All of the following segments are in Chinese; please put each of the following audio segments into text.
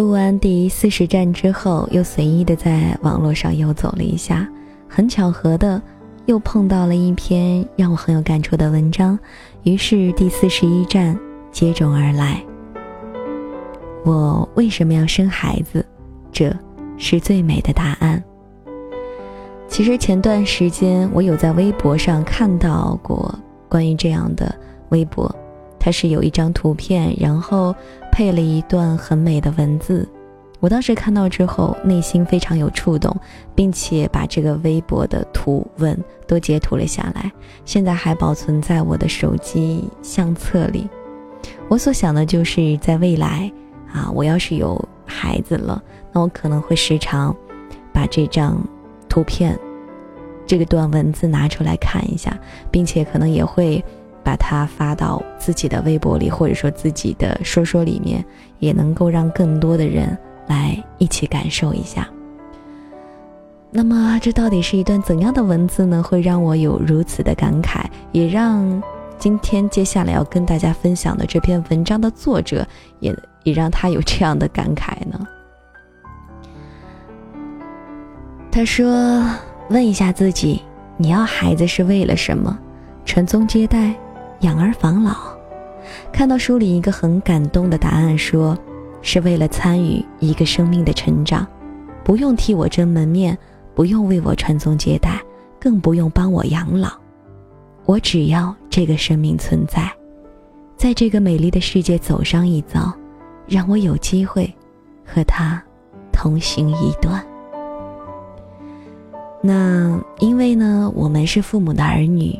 录完第四十站之后，又随意的在网络上游走了一下，很巧合的又碰到了一篇让我很有感触的文章，于是第四十一站接踵而来。我为什么要生孩子？这是最美的答案。其实前段时间我有在微博上看到过关于这样的微博。它是有一张图片，然后配了一段很美的文字。我当时看到之后，内心非常有触动，并且把这个微博的图文都截图了下来，现在还保存在我的手机相册里。我所想的就是在未来啊，我要是有孩子了，那我可能会时常把这张图片、这个段文字拿出来看一下，并且可能也会。把它发到自己的微博里，或者说自己的说说里面，也能够让更多的人来一起感受一下。那么，这到底是一段怎样的文字呢？会让我有如此的感慨，也让今天接下来要跟大家分享的这篇文章的作者，也也让他有这样的感慨呢？他说：“问一下自己，你要孩子是为了什么？传宗接代？”养儿防老，看到书里一个很感动的答案，说是为了参与一个生命的成长，不用替我争门面，不用为我传宗接代，更不用帮我养老，我只要这个生命存在，在这个美丽的世界走上一遭，让我有机会和他同行一段。那因为呢，我们是父母的儿女。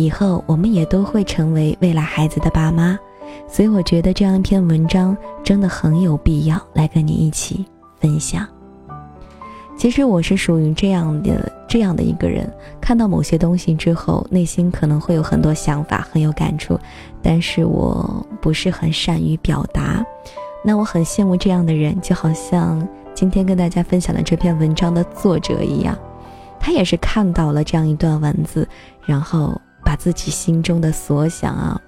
以后我们也都会成为未来孩子的爸妈，所以我觉得这样一篇文章真的很有必要来跟你一起分享。其实我是属于这样的这样的一个人，看到某些东西之后，内心可能会有很多想法，很有感触，但是我不是很善于表达。那我很羡慕这样的人，就好像今天跟大家分享的这篇文章的作者一样，他也是看到了这样一段文字，然后。把自己心中的所想啊，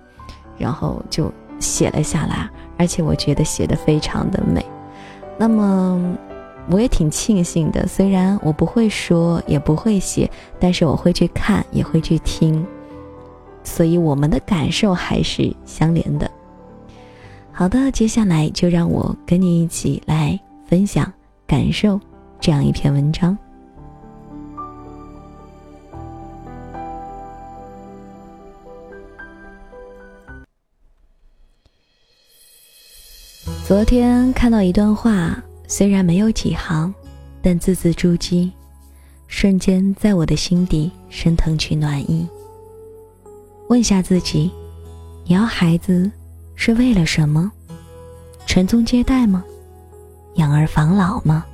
然后就写了下来，而且我觉得写的非常的美。那么，我也挺庆幸的，虽然我不会说，也不会写，但是我会去看，也会去听，所以我们的感受还是相连的。好的，接下来就让我跟你一起来分享感受这样一篇文章。昨天看到一段话，虽然没有几行，但字字珠玑，瞬间在我的心底升腾起暖意。问下自己，你要孩子是为了什么？传宗接代吗？养儿防老吗？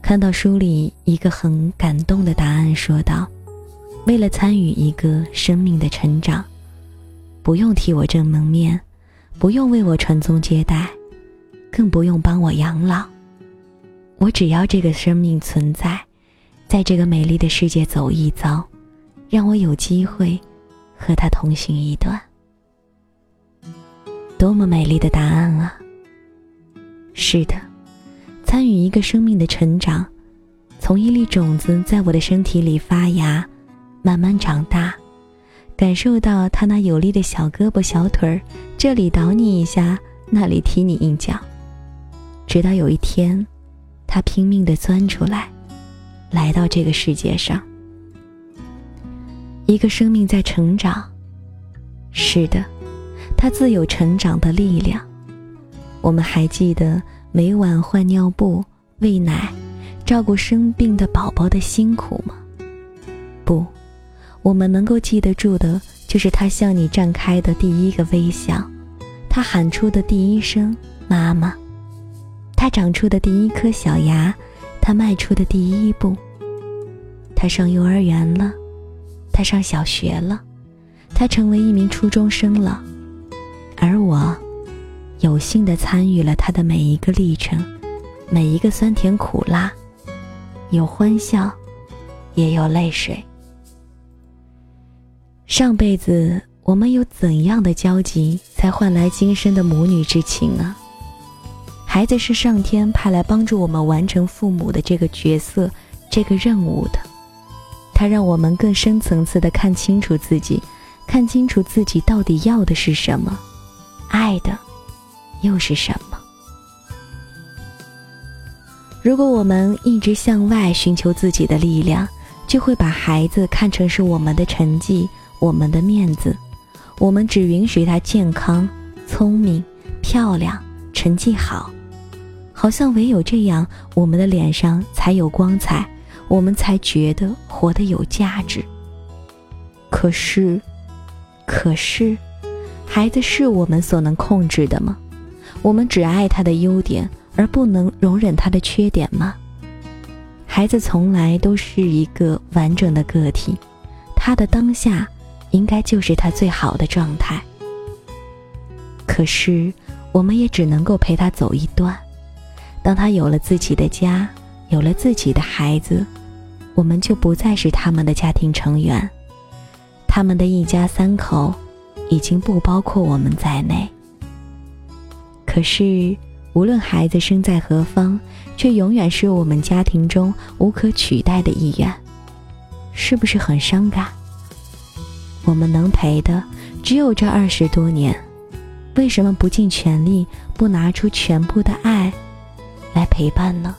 看到书里一个很感动的答案，说道：“为了参与一个生命的成长，不用替我挣门面。”不用为我传宗接代，更不用帮我养老。我只要这个生命存在，在这个美丽的世界走一遭，让我有机会和他同行一段。多么美丽的答案啊！是的，参与一个生命的成长，从一粒种子在我的身体里发芽，慢慢长大。感受到他那有力的小胳膊小腿儿，这里捣你一下，那里踢你一脚，直到有一天，他拼命地钻出来，来到这个世界上。一个生命在成长，是的，他自有成长的力量。我们还记得每晚换尿布、喂奶、照顾生病的宝宝的辛苦吗？不。我们能够记得住的，就是他向你绽开的第一个微笑，他喊出的第一声“妈妈”，他长出的第一颗小牙，他迈出的第一步。他上幼儿园了，他上小学了，他成为一名初中生了，而我，有幸的参与了他的每一个历程，每一个酸甜苦辣，有欢笑，也有泪水。上辈子我们有怎样的交集，才换来今生的母女之情啊？孩子是上天派来帮助我们完成父母的这个角色、这个任务的。他让我们更深层次的看清楚自己，看清楚自己到底要的是什么，爱的又是什么。如果我们一直向外寻求自己的力量，就会把孩子看成是我们的成绩、我们的面子。我们只允许他健康、聪明、漂亮、成绩好，好像唯有这样，我们的脸上才有光彩，我们才觉得活得有价值。可是，可是，孩子是我们所能控制的吗？我们只爱他的优点。而不能容忍他的缺点吗？孩子从来都是一个完整的个体，他的当下应该就是他最好的状态。可是，我们也只能够陪他走一段。当他有了自己的家，有了自己的孩子，我们就不再是他们的家庭成员，他们的一家三口已经不包括我们在内。可是。无论孩子生在何方，却永远是我们家庭中无可取代的一员，是不是很伤感？我们能陪的只有这二十多年，为什么不尽全力，不拿出全部的爱来陪伴呢？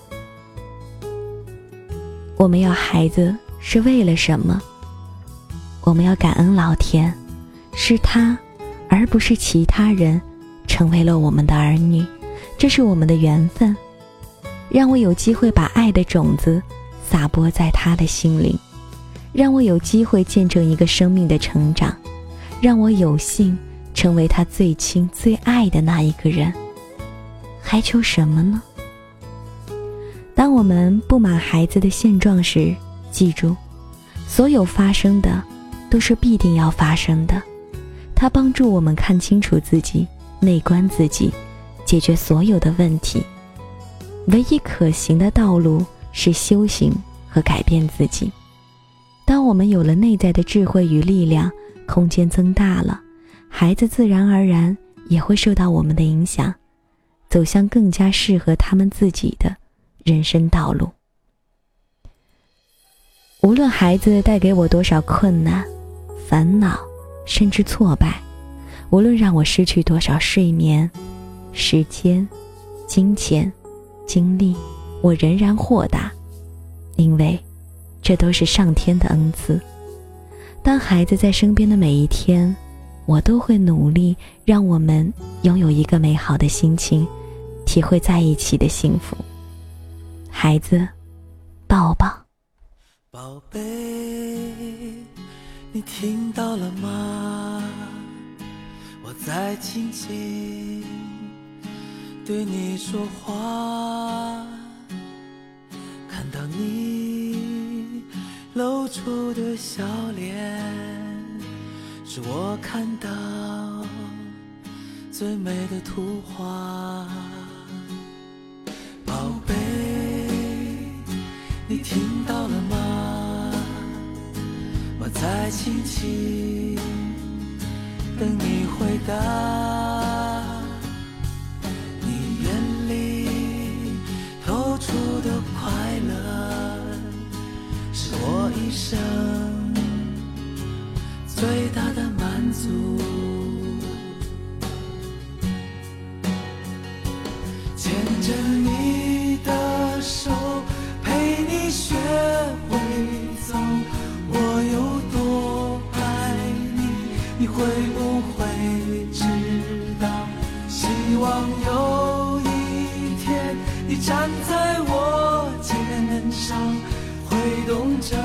我们要孩子是为了什么？我们要感恩老天，是他，而不是其他人，成为了我们的儿女。这是我们的缘分，让我有机会把爱的种子撒播在他的心灵，让我有机会见证一个生命的成长，让我有幸成为他最亲最爱的那一个人。还求什么呢？当我们不满孩子的现状时，记住，所有发生的都是必定要发生的。他帮助我们看清楚自己，内观自己。解决所有的问题，唯一可行的道路是修行和改变自己。当我们有了内在的智慧与力量，空间增大了，孩子自然而然也会受到我们的影响，走向更加适合他们自己的人生道路。无论孩子带给我多少困难、烦恼，甚至挫败，无论让我失去多少睡眠。时间、金钱、精力，我仍然豁达，因为这都是上天的恩赐。当孩子在身边的每一天，我都会努力让我们拥有一个美好的心情，体会在一起的幸福。孩子，抱抱。宝贝，你听到了吗？我在轻轻。对你说话，看到你露出的笑脸，是我看到最美的图画。宝贝，你听到了吗？我在轻轻等你回答。足，牵着你的手，陪你学会走。我有多爱你，你会不会知道？希望有一天，你站在我肩上。挥动着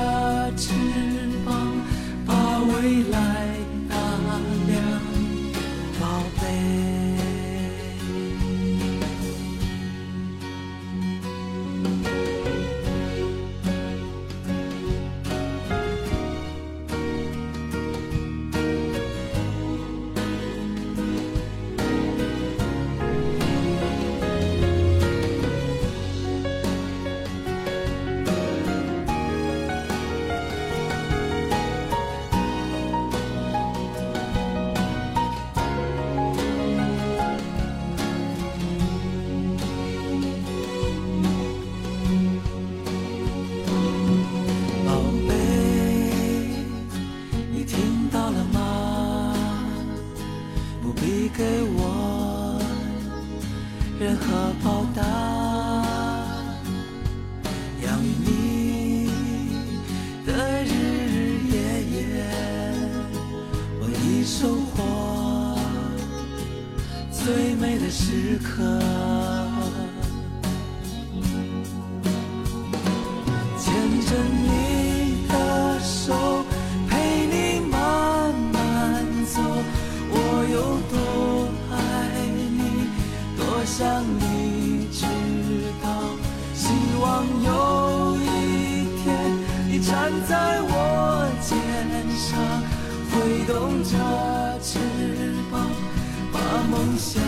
翅膀，把未来。打包动着翅膀，把梦想